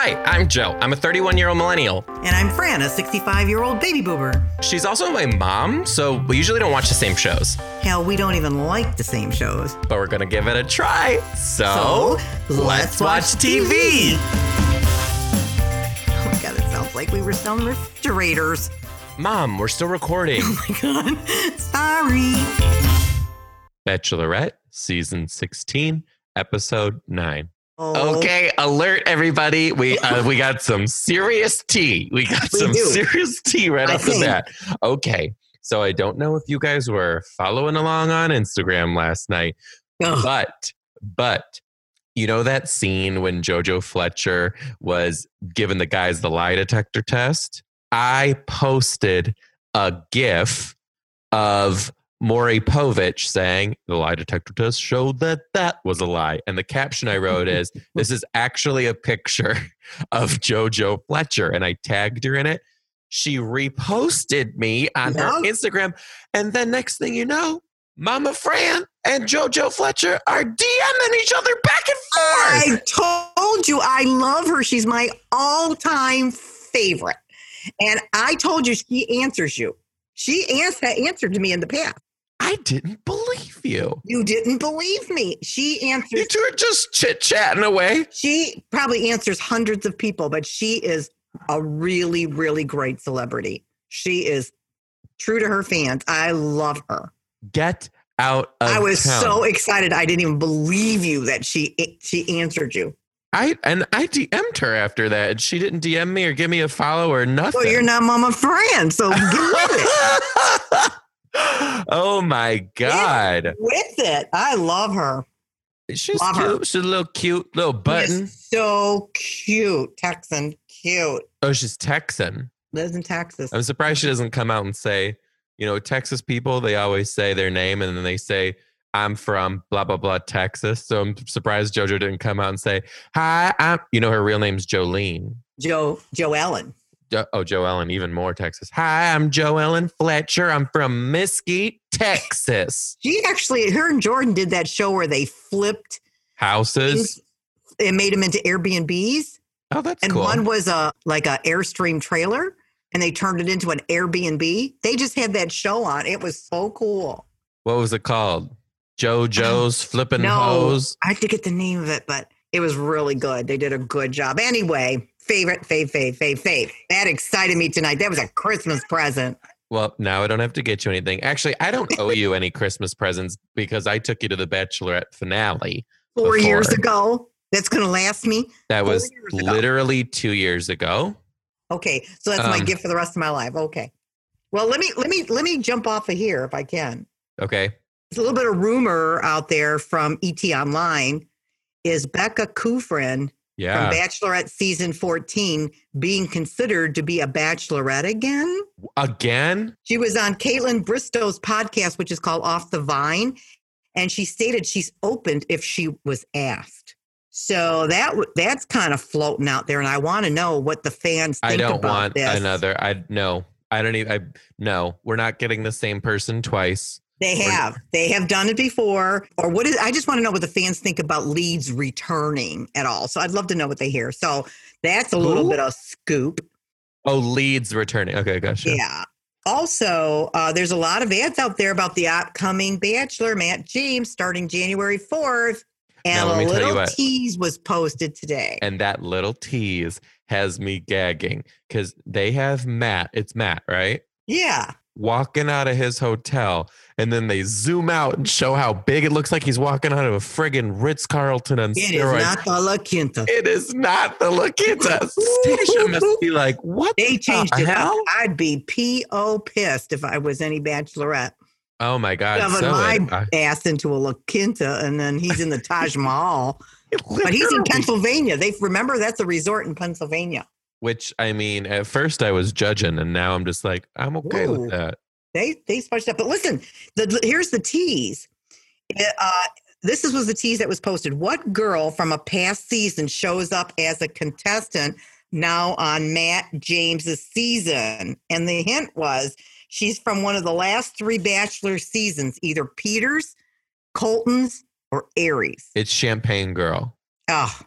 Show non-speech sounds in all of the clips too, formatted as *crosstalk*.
Hi, I'm Joe. I'm a 31 year old millennial. And I'm Fran, a 65 year old baby boomer. She's also my mom, so we usually don't watch the same shows. Hell, we don't even like the same shows. But we're gonna give it a try. So, So, let's watch TV. Oh my god, it sounds like we were selling refrigerators. Mom, we're still recording. *laughs* Oh my god, sorry. Bachelorette, season 16, episode 9. Oh, Okay, alert everybody. We uh, we got some serious tea. We got We some do. serious tea right I off the bat. Okay. So I don't know if you guys were following along on Instagram last night, but but you know that scene when Jojo Fletcher was giving the guys the lie detector test? I posted a gif of Maury Povich saying the lie detector test showed that that was a lie. And the caption I wrote *laughs* is this is actually a picture *laughs* of Jojo Fletcher. And I tagged her in it. She reposted me on her Instagram. And then next thing you know, Mama Fran and Jojo Fletcher are DMing each other back and forth. I told you I love her. She's my all time favorite. And I told you she answers you. She ans- answered to me in the past. I didn't believe you. You didn't believe me. She answered You two are just chit chatting away. She probably answers hundreds of people, but she is a really, really great celebrity. She is true to her fans. I love her. Get out of I was town. so excited. I didn't even believe you that she she answered you. I and I DM'd her after that, and she didn't DM me or give me a follow or nothing. Well, you're not Mama Fran, so get with it. *laughs* *gasps* oh my god, With it, I love her. she's Love cute. her. She's a little cute little button. So cute, Texan, cute. Oh, she's Texan. Lives in Texas. I'm surprised she doesn't come out and say, you know, Texas people. They always say their name and then they say. I'm from blah blah blah Texas, so I'm surprised JoJo didn't come out and say hi. I'm, you know, her real name's Jolene. Joe. Jo- oh, Joe Ellen, even more Texas. Hi, I'm Joe Ellen Fletcher. I'm from Mesquite, Texas. She actually, her and Jordan did that show where they flipped Houses. and made them into Airbnbs. Oh, that's cool. and cool. one was a like a airstream trailer and they turned it into an airbnb they just had that show on it was so cool what was it called? JoJo's *clears throat* flipping no hose. i have to get the name of it but it was really good they did a good job anyway favorite fave fave fave fave that excited me tonight that was a christmas present Well, now I don't have to get you anything. Actually, I don't owe you any Christmas presents because I took you to the Bachelorette finale. four years ago that's gonna last me That Four was literally two years ago. okay so that's my Um, gift for the rest of my life okay well let me let me let me jump off of here if i can Okay. There's a little bit of rumor out there from ET Online. Is Becca Kufrin Yeah. from Bachelorette season 14 being considered to be a bachelorette again? Again? She was on Kaitlyn Bristowe's podcast, which is called Off the Vine, and she stated she's opened if she was asked. So that that's kind of floating out there, and I want to know what the fans think I don't want this. another. I no. I don't even. I no. We're not getting the same person twice. They have. They have done it before. Or what is I just want to know what the fans think about leads returning at all. So I'd love to know what they hear. So that's a little Who? bit of scoop. Oh, leads returning. Okay, gotcha. Yeah. Also, uh, there's a lot of ads out there about the upcoming Bachelor, Matt James, starting January 4th. And Now, a me tell you little tease was posted today. And that little tease has me gagging because they have Matt. It's Matt, right? yeah. Walking out of his hotel, and then they zoom out and show how big it looks like he's walking out of a friggin' Ritz Carlton on It is steroids. not the La Quinta. it is not the La Quinta. *laughs* Station must be like, what? They changed the it up. hell? I'd be P.O. pissed if I was any bachelorette. Oh my God. shoving So my it, I- ass into a La Quinta, and then he's in the Taj *laughs* Mahal. But he's in Pennsylvania. They remember that's a resort in Pennsylvania. Which I mean, at first I was judging, and now I'm just like, I'm okay Ooh. with that. They they spiced up. But listen, the, here's the tease. Uh, this is, was the tease that was posted. What girl from a past season shows up as a contestant now on Matt James's season? And the hint was she's from one of the last three Bachelor seasons, either Peters, Colton's, or Arie's. It's Champagne Girl. Oh,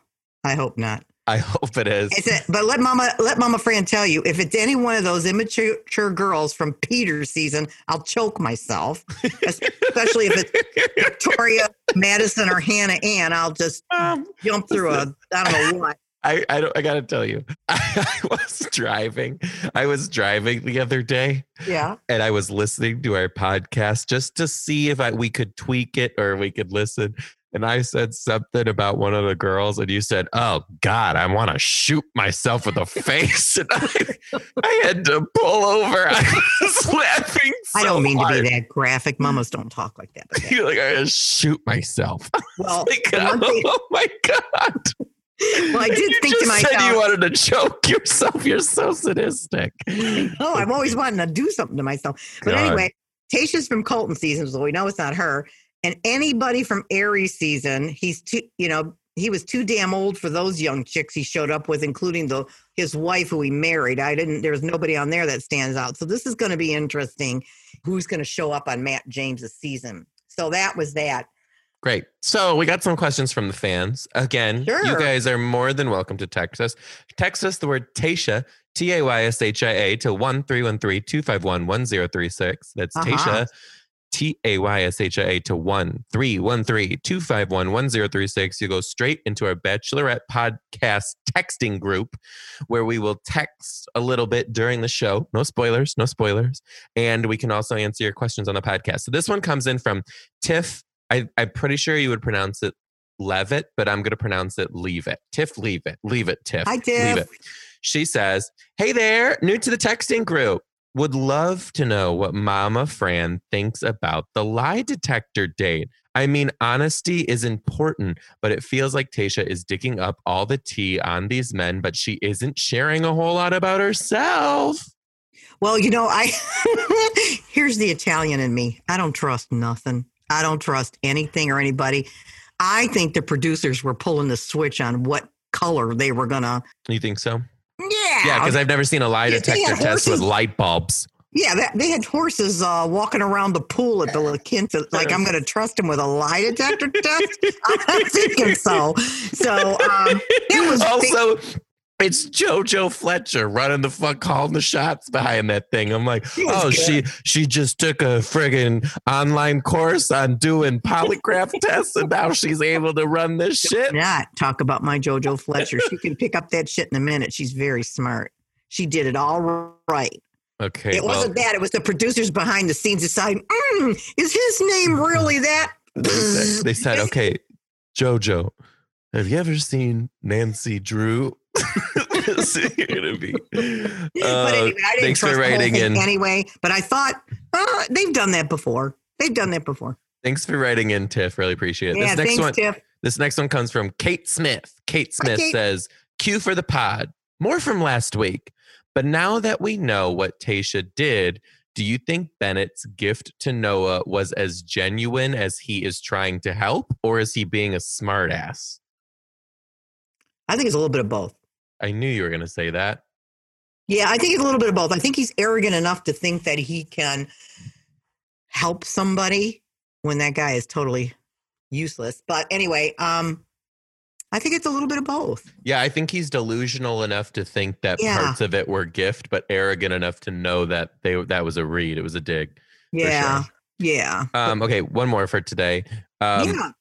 I hope not. I hope it is. A, but let Mama let Mama Fran tell you if it's any one of those immature girls from Peter's season, I'll choke myself. Especially if it's Victoria, Madison, or Hannah Ann, I'll just um, jump through a I don't know what. I I, don't, I gotta tell you, I, *laughs* I, was driving. I was driving the other day. Yeah. And I was listening to our podcast just to see if I, we could tweak it or we could listen and I said something about one of the girls, and you said, "Oh God, I want to shoot myself in the *laughs* face," and I, I had to pull over. I was *laughs* laughing. So I don't mean hard. to be that graphic. Mamas don't talk like that. that. *laughs* You're like, I just shoot myself. Well, like, oh, oh my God. Well, I did you think to myself. Said you wanted to choke yourself. You're so sadistic. Oh, I'm always wanting to do something to myself. But God. anyway, Tayshia's from Colton season, so we know it's not her. And anybody from Arie's season, he's too, you know, he was too damn old for those young chicks he showed up with, including the his wife who he married. I didn't. There's nobody on there that stands out. So this is going to be interesting. Who's going to show up on Matt James's season? So that was that. Great. So we got some questions from the fans. Again, sure. you guys are more than welcome to text us. Text us the word Tayshia, T A Y S H I A, to 1 251 1036. That's uh-huh. Tayshia T A Y S H I A to 1 313 251 1036. You go straight into our Bachelorette podcast texting group where we will text a little bit during the show. No spoilers, no spoilers. And we can also answer your questions on the podcast. So this one comes in from Tiff. I, I'm pretty sure you would pronounce it Levitt, but I'm going to pronounce it Leave It. Tiff, leave it. Leave it, Tiff. Hi, Tiff. Leave it. She says, Hey there, new to the texting group. Would love to know what Mama Fran thinks about the lie detector date. I mean, honesty is important, but it feels like Tayshia is digging up all the tea on these men, but she isn't sharing a whole lot about herself. Well, you know, I *laughs* here's the Italian in me. I don't trust nothing. I don't trust anything or anybody. I think the producers were pulling the switch on what color they were gonna. You think so? Yeah. Yeah, because I've never seen a lie detector test with light bulbs. Yeah, that, they had horses uh, walking around the pool at the La Quinta. Like, I'm going to trust him with a lie detector test? *laughs* I'm thinking so. So, um, it was also. It's JoJo Fletcher running the fuck, calling the shots behind that thing. I'm like, oh, good. she she just took a friggin' online course on doing polygraph *laughs* tests, and now she's able to run this shit. Not talk about my JoJo Fletcher. She can pick up that shit in a minute. She's very smart. She did it all right. Okay. It well, wasn't that. It was the producers behind the scenes deciding, mm, is his name *laughs* really that? They said, they *laughs* said okay, JoJo, have you ever seen Nancy Drew? Gonna be. *laughs* Uh, but anyway, I didn't thanks trust for writing in. Anyway, but I thought oh, they've done that before. They've done that before. Thanks for writing in, Tiff. Really appreciate it. Yeah, this next thanks, one, Tiff. This next one comes from Kate Smith. Kate Smith Kate. says, "Cue for the pod. More from last week, but now that we know what Tayshia did." Do you think Bennett's gift to Noah was as genuine as he is trying to help, or is he being a smartass? I think it's a little bit of both. I knew you were going to say that. Yeah, I think it's a little bit of both. I think he's arrogant enough to think that he can help somebody when that guy is totally useless. But anyway, um, I think it's a little bit of both. Yeah, I think he's delusional enough to think that Yeah. parts of it were gift, but arrogant enough to know that they that was a read. It was a dig. Yeah, yeah, Um, okay, one more for today. Um, yeah.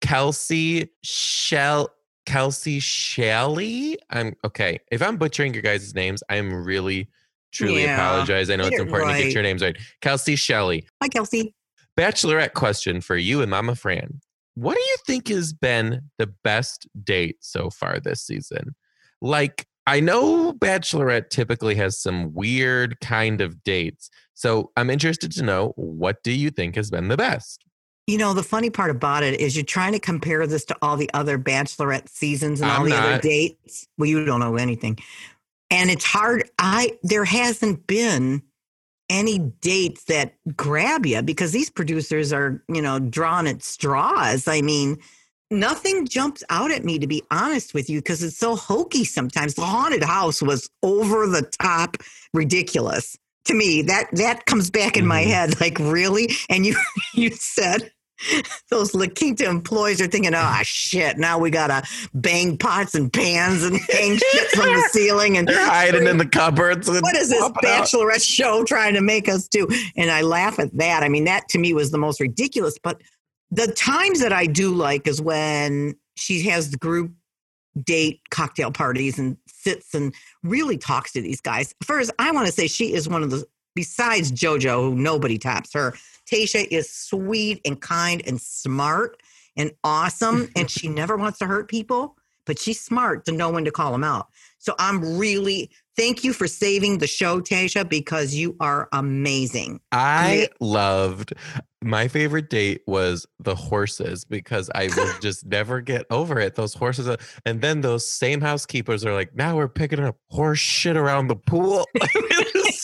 Kelsey Shell Kelsey Shelley. I'm okay. If I'm butchering your guys' names, I'm really truly Yeah. apologize. I know Get it's it important to get your names right. Kelsey Shelley. Hi, Kelsey. Bachelorette question for you and Mama Fran. What do you think has been the best date so far this season? Like, I know Bachelorette typically has some weird kind of dates. So I'm interested to know what do you think has been the best? You know, the funny part about it is you're trying to compare this to all the other Bachelorette seasons and all I'm the other dates. Well, you don't know anything. And it's hard. I there hasn't been any dates that grab you because these producers are, you know, drawn at straws. I mean, nothing jumps out at me to be honest with you because it's so hokey sometimes. The haunted house was over the top ridiculous. To me, that that comes back in my Mhm. head like really and you *laughs* you said *laughs* those La Quinta employees are thinking, oh shit, now we gotta bang pots and pans and *laughs* hang shit from the *laughs* ceiling and They're hiding in the cupboards. what is this popping out. bachelorette show trying to make us do? And I laugh at that. I mean, that to me was the most ridiculous. But the times that I do like is when she has the group date cocktail parties and sits and really talks to these guys. First, I want to say she is one of the besides JoJo, who nobody tops her. Tasha is sweet and kind and smart and awesome, *laughs* and she never wants to hurt people, but she's smart to know when to call them out. So I'm really thank you for saving the show, Tasha, because you are amazing. I loved my favorite date was the horses because I *laughs* would just never get over it. Those horses, are- and then those same housekeepers are like, "Now we're picking up horse shit around the pool." *laughs*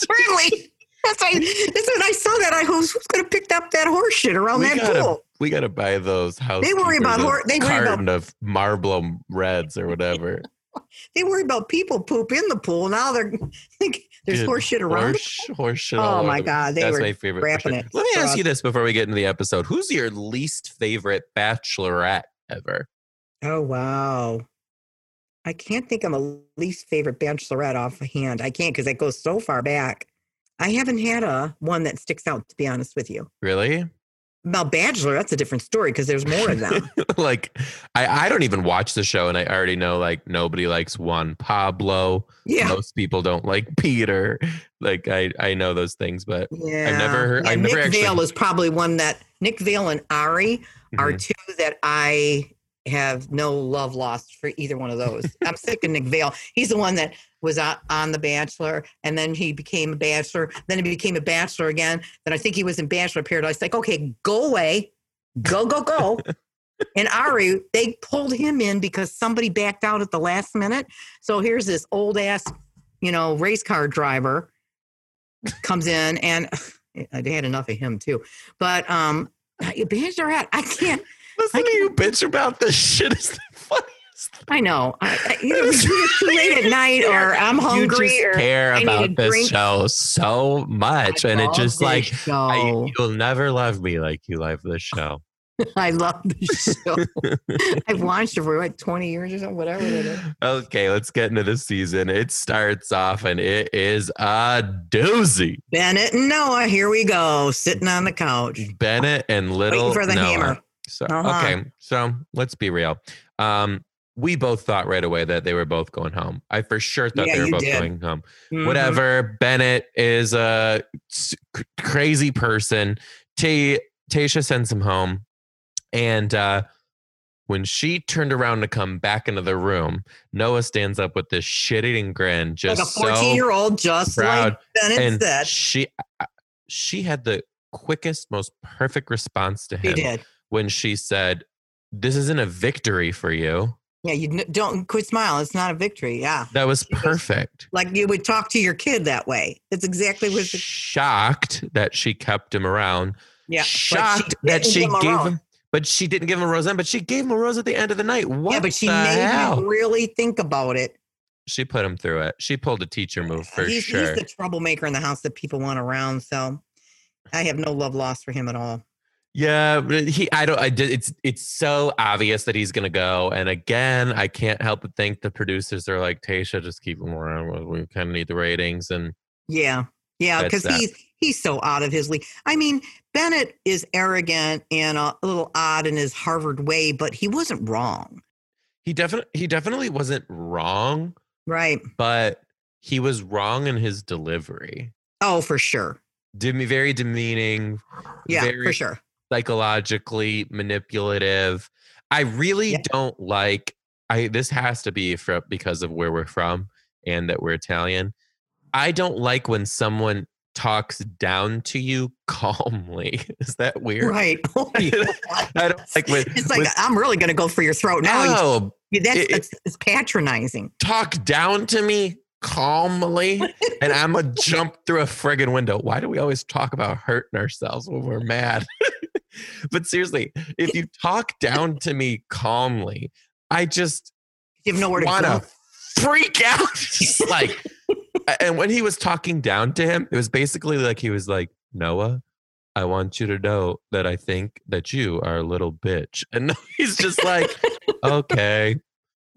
really? That's right. That's when I saw that. I was who's going to pick up that horse shit around We that gotta- pool? we got to buy those house. They worry about hor- they worry about- of Marlboro Reds or whatever. *laughs* They worry about people poop in the pool. Now they're think there's Dude, horse shit around. Horse, horse shit. Oh my. God, they That's my favorite. wrapping it Let me ask you this before we get into the episode: Who's your least favorite Bachelorette ever? Oh wow. I can't think of a least favorite bachelorette offhand. I can't because that goes so far back. I haven't had a one that sticks out, to be honest with you. Really? Now, Bachelor, that's a different story because there's more of them. *laughs* like I, I don't even watch the show and I already know like nobody likes Juan Pablo. yeah. Most people don't like *laughs* Peter. Like I, I know those things, but Yeah. never heard- Yeah, I've never Nick actually- Viall is probably one that Nick Viall and Arie are Mhm. two that I have no love lost for either one of those. I'm sick of Nick Viall. He's the one that was on, on The Bachelor, and then he became a bachelor. Then he became a bachelor again. Then I think he was in Bachelor Paradise. Like, okay, go away, go go go. *laughs* and Arie, they pulled him in because somebody backed out at the last minute. So here's this old ass, you know, race car driver comes in, and *sighs* they had enough of him too. But um, Bachelorette, I can't. Listen I to you bitch about this shit *laughs* is the funniest. I know. I, I, *laughs* either we do it too late at night, or I'm hungry, you or just care I need a about this drink. show so much, I and it just like. I, you'll never love me like you love this *laughs* show. I love the show. I've watched it for like 20 years or something, whatever it is. Okay, let's get into the season. It starts off and it is a doozy. Bennett and Noah, here we go, sitting on the couch, Bennett and little waiting for the Noah. hammer. So Uh-huh. okay, so let's be real. Um, we both thought right away that they were both going home. I for sure thought Yeah, they were both did. going home. Mhm. Whatever. Bennett is a crazy person. T- Tasha sends him home, and uh, when she turned around to come back into the room, Noah stands up with this shit-eating grin, just Like a so 14 year old, just proud. like Bennett and said. she uh, she had the quickest, most perfect response to He him did. When she said, "This isn't a victory for you." Yeah, you don't quit smiling. It's not a victory. Yeah. That was perfect. Like you would talk to your kid that way. It's exactly what the, Shocked that she kept him around. yeah. Shocked that she him gave him, but she didn't give him a rose then. But she gave him a rose at the end of the night. What yeah, but she the made hell? him really think about it. She put him through it. She pulled a teacher move uh, for he's, sure. he's the troublemaker in the house that people want around. So I have no love lost for him at all. Yeah, he. I don't. I did. It's it's so obvious that he's gonna go. And again, I can't help but think the producers are like, Tasha, just keep him around. We kind of need the ratings. And Yeah. Yeah, because he's he's so out of his league. I mean, Bennett is arrogant and a little odd in his Harvard way, but he wasn't wrong. he definitely he definitely wasn't wrong, Right. but he was wrong in his delivery. Oh, for sure. Demi very demeaning. Yeah, very for sure. Psychologically manipulative. I really Yeah. don't like I this has to be for because of where we're from and that we're Italian. I don't like when someone talks down to you *laughs* calmly. Is that weird? Right. *laughs* *laughs* I don't like when, it's like when- I'm really going to go for your throat now. Oh, you, that's, it- that's it's patronizing. talk down to me calmly and I'm gonna jump through a friggin' window. Why do we always talk about hurting ourselves when we're mad? *laughs* but seriously, if you talk down to me calmly, I just You have nowhere to want go. to freak out. *laughs* Just like, and when he was talking down to him, it was basically like he was like, Noah, I want you to know that I think that you are a little bitch. And *laughs* he's just like, okay.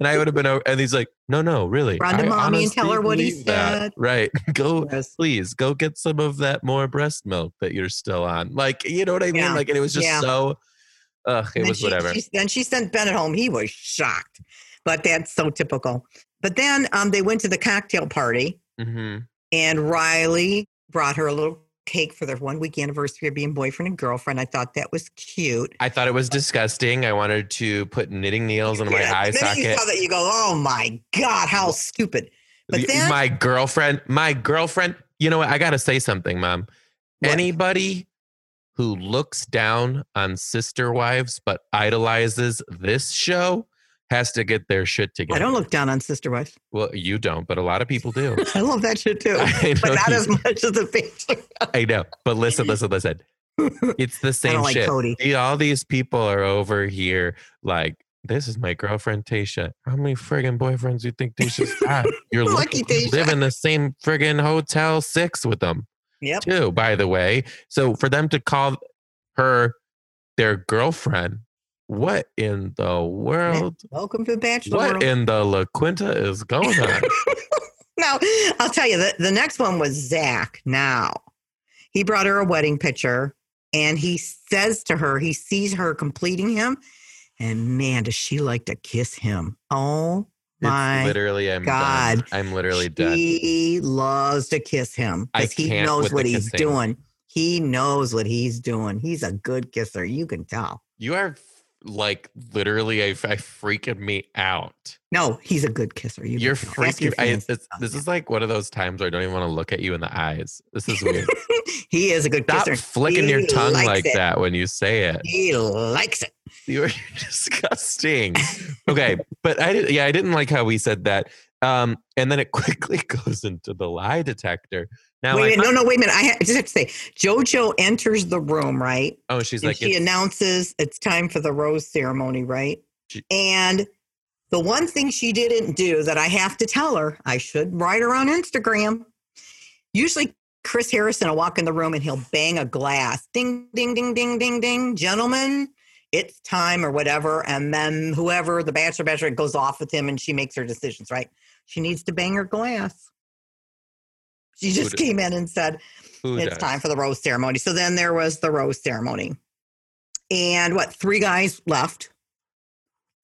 And I would have been, o- and he's like, no, no, really. Run to I mommy and tell her what he believe that." said. Right. *laughs* Go, Yes. please go get some of that more breast milk that you're still on. Like, you know what I mean? Yeah. Like, and it was just Yeah. so, ugh, it was she- whatever. She, then she sent Bennett home. He was shocked, but that's so typical. But then um, they went to the cocktail party, hmm and Riley brought her a little cake for their one week anniversary of being boyfriend and girlfriend. I thought that was cute. I thought it was disgusting. I wanted to put knitting needles my Yeah, eye then you socket. saw that you go, oh my god, how stupid! But then my girlfriend, my girlfriend, you know what? I got to say something, mom. What? Anybody who looks down on sister wives but idolizes this show has to get their shit together. I don't look down on Sister Wife. Well, you don't, but a lot of people do. *laughs* I love that shit too, *laughs* but not you- as much as the Bachelor. I know. But listen, listen, listen. *laughs* It's the same like shit. Cody. All these people are over here like, this is my girlfriend Tasha. How many friggin' boyfriends do you think Tasha's got? You're Lucky lucky Tasha. live in the same friggin' hotel six with them. Yep. too, by the way. So for them to call her their girlfriend, what in the world? Welcome to the Bachelor. What world. in the La Quinta is going on? *laughs* Now, I'll tell you, the, the next one was Zach. Now, he brought her a wedding picture and he says to her, he sees her completing him. And man, does she like to kiss him. Oh my. it's literally, I'm God. done. I'm literally done. He loves to kiss him because he knows what he's kissing. doing. He knows what he's doing. He's a good kisser. You can tell. You are like literally, I, I freaking me out. No, he's a good kisser. You You're freaking. your I, it's, this is like one of those times where I don't even want to look at you in the eyes. This is weird. *laughs* he is a good Stop kisser. flicking your tongue like it. that when you say it. He likes it. You are *laughs* disgusting. *laughs* Okay, but I did. Yeah, I didn't like how we said that. Um, and then it quickly goes into the lie detector. Now, wait, I no, no, wait a minute. I, ha- I just have to say, JoJo enters the room, right? oh, she's and like, she announces it's time for the rose ceremony, right? She- and the one thing she didn't do that I have to tell her, I should write her on Instagram. Usually, Chris Harrison will walk in the room and he'll bang a glass, ding, ding, ding, ding, ding, ding, gentlemen, it's time or whatever. And then whoever the bachelor, bachelor goes off with him and she makes her decisions, right? She needs to bang her glass. She just came in and said, it's does? time for the rose ceremony. So then there was the rose ceremony. And what, three guys left?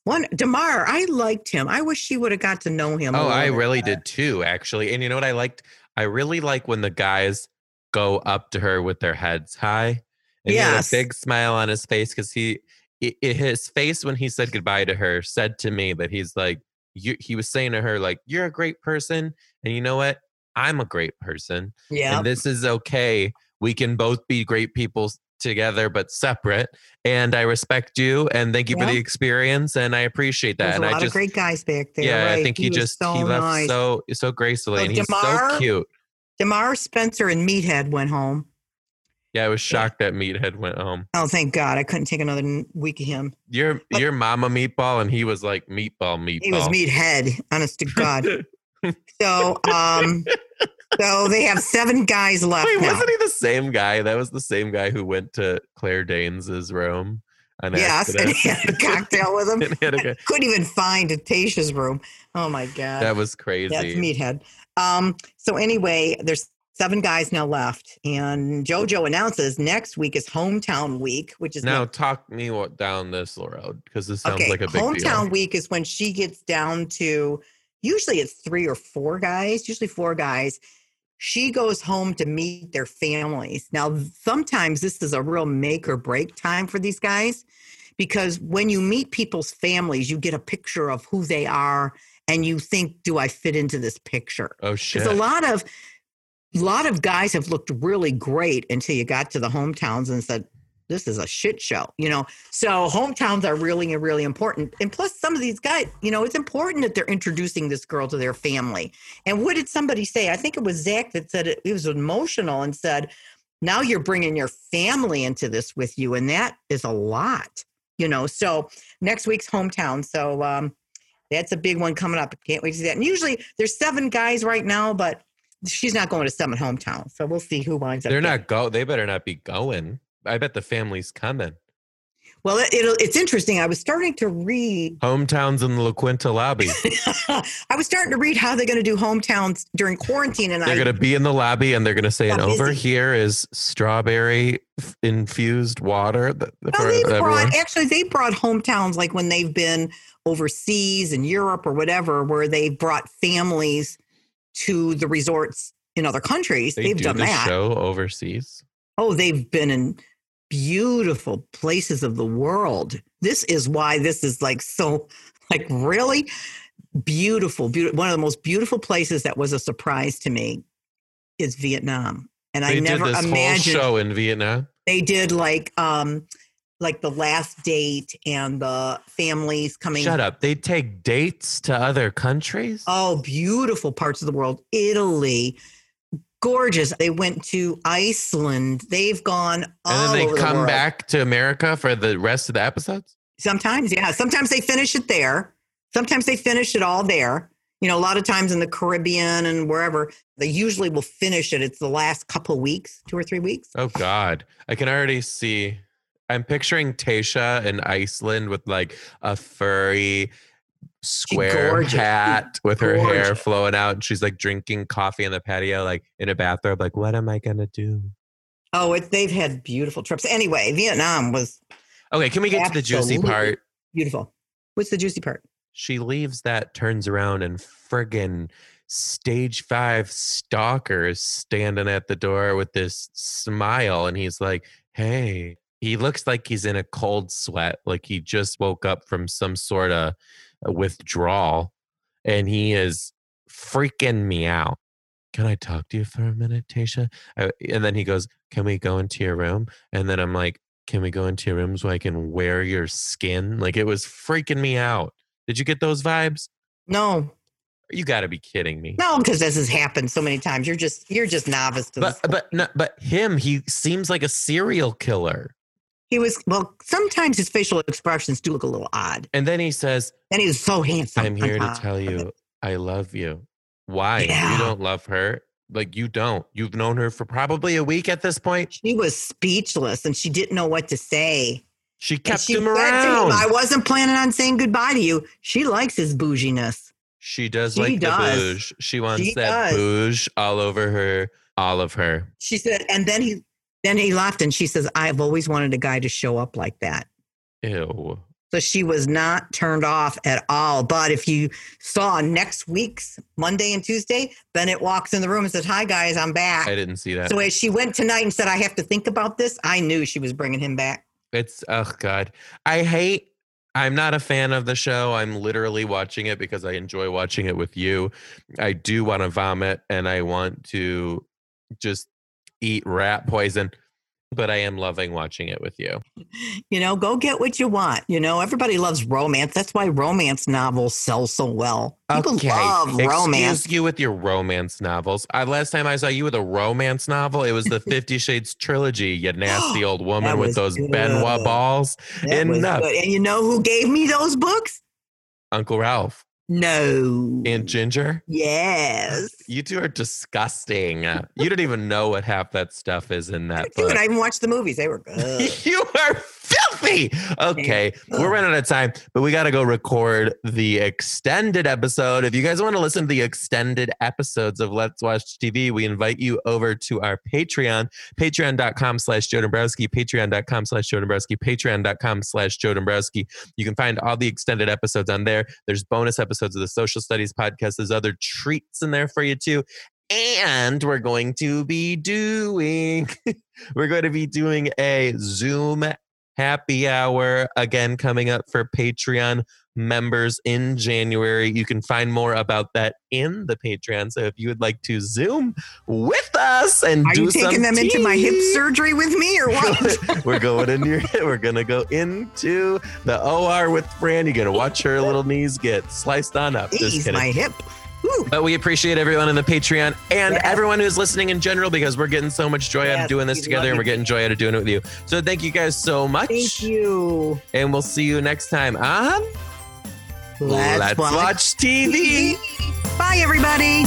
One, Damar, I liked him. I wish she would have got to know him. Oh, I really better. did too, actually. And you know what I liked? I really like when the guys go up to her with their heads high. And he had a big smile on his face because he, his face when he said goodbye to her said to me that he's like, you, he was saying to her, like, you're a great person. And you know what? I'm a great person. Yeah. and this is okay. We can both be great people together, but separate. And I respect you and thank you for the experience. And I appreciate that. There's and a lot I just, of great guys back there. yeah, right? I think he, was just so he left nice. so so gracefully, So and he's so Damar- cute. Damar Spencer and Meathead went home. Yeah, I was shocked that Meathead went home. Oh, thank God. I couldn't take another week of him. Your But- your mama meatball, and he was like meatball meatball. He was Meathead, honest to God. *laughs* so, um, so they have seven guys left Wait, now. wasn't he the same guy? That was the same guy who went to Claire Danes's room. On Yes, and he had a cocktail with him. *laughs* A *laughs* Couldn't even find Tasha's room. Oh my God. that was crazy. That's Meathead. Um, so anyway, there's seven guys now left, and JoJo announces next week is hometown week, which is Now next- talk me down this road because this sounds okay. like a big hometown deal. week is when she gets down to usually it's three or four guys, usually four guys. She goes home to meet their families. Now, sometimes this is a real make or break time for these guys because when you meet people's families, you get a picture of who they are and you think, do I fit into this picture? Oh shit! Because a lot of a lot of guys have looked really great until you got to the hometowns and said, "This is a shit show," you know. So hometowns are really, really important. And plus, some of these guys, you know, it's important that they're introducing this girl to their family. And what did somebody say? I think it was Zach that said it, it was emotional and said, "Now you're bringing your family into this with you, and that is a lot." You know, so next week's hometown. So um, that's a big one coming up. Can't wait to see that. And usually there's seven guys right now, but she's not going to seven hometown. So we'll see who winds up. They're getting- not go. They better not be going. I bet the family's coming. Well, it, it'll, it's interesting. I was starting to read. Hometowns in the La Quinta *laughs* lobby. I was starting to read how they're going to do hometowns during quarantine, and They're going to be in the lobby and they're going to say, and over busy. here is strawberry infused water. that- Well, they everyone." brought actually they brought hometowns like when they've been overseas in Europe or whatever, where they brought families to the resorts in other countries. They have do done that. show overseas. Oh, they've been in beautiful places of the world. This is why this is like so like really beautiful, beautiful. One of the most beautiful places that was a surprise to me is Vietnam. And They I never did this whole imagined show in Vietnam. they did like um like the last date and the families coming Shut up. They take dates to other countries. oh beautiful parts of the world italy gorgeous. They went to iceland. They've gone all and then they the come world. back to America for the rest of the episodes. sometimes yeah. Sometimes they finish it there. Sometimes they finish it all there. You know a lot of times in the caribbean and wherever they usually will finish it. It's the last couple weeks two or three weeks. Oh God, I can already see. I'm picturing Tasha in Iceland with like a furry square gorgeous. Hat with her hair flowing out, and she's like drinking coffee in the patio, like in a bathrobe. Like, what am I gonna do? oh it, they've had beautiful trips anyway vietnam was Okay, can we get to the juicy part? beautiful what's the juicy part She leaves that, turns around, and friggin' stage five stalker is standing at the door with this smile, and he's like, "Hey." He looks like he's in a cold sweat, like he just woke up from some sort of withdrawal, and he is freaking me out. Can I talk to you for a minute, Tasha? I, and then he goes, Can we go into your room? And then I'm like, Can we go into your room so I can wear your skin? Like it was freaking me out. Did you get those vibes? no You got to be kidding me. No, because this has happened so many times. You're just you're just novice to But this. but no, but him, he seems like a serial killer. He was well. Sometimes his facial expressions do look a little odd, And then he says, and he was so handsome. "I'm here to uh-huh. tell you I love you." Why? Yeah. You don't love her? Like you don't. You've known her for probably a week at this point. she was speechless, and she didn't know what to say. She kept she him around. I wasn't planning on saying goodbye to you. She likes his bouginess. she does She like does. the bouge. She wants She that does. bouge all over her, all of her. She said, and then he then he laughed, and she says, "I've always wanted a guy to show up like that." Ew. So she was not turned off at all. But if you saw next week's Monday and Tuesday, Bennett walks in the room and says, Hi, guys, I'm back. I didn't see that. So as she went tonight and said, I have to think about this, I knew she was bringing him back. It's oh god. I hate I'm not a fan of the show. I'm literally watching it because I enjoy watching it with you. I do want to vomit and I want to just eat rat poison, but I am loving watching it with you. You know, go get what you want. You know, everybody loves romance. That's why romance novels sell so well. People love Excuse romance. you with your romance novels. I, last time I saw you with a romance novel, it was the *laughs* Fifty Shades trilogy. You nasty old *gasps* woman with those good. Ben Wa balls. That Enough. And you know who gave me those books? Uncle Ralph No. and Ginger. yes. You two are disgusting. You don't even know what half that stuff is in that *laughs* Dude, book. I even watched the movies. They were good. *laughs* you are filthy. Okay, we're running out of time, but we got to go record the extended episode. If you guys want to listen to the extended episodes of Let's Watch TV, we invite you over to our Patreon, patreon.com slash Joe Dombrowski, patreon.com slash Joe Dombrowski, patreon.com slash Joe Dombrowski. You can find all the extended episodes on there. There's bonus episodes of the Social Studies podcast. There's other treats in there for you too. And we're going to be doing *laughs* we're going to be doing a Zoom happy hour again coming up for Patreon members in January. You can find more about that in the Patreon. So if you would like to Zoom with us and Are do you taking them into my hip surgery with me or what? *laughs* we're going in your *laughs* we're gonna go into the OR with Fran. You're gonna watch her *laughs* little knees get sliced on up. Just kidding. my hip. But we appreciate everyone in the Patreon and Yes. everyone who's listening in general because we're getting so much joy out of doing this together and we're getting joy out of doing it with you. So thank you guys so much. Thank you. And we'll see you next time on Let's, Let's Watch TV. Bye, everybody.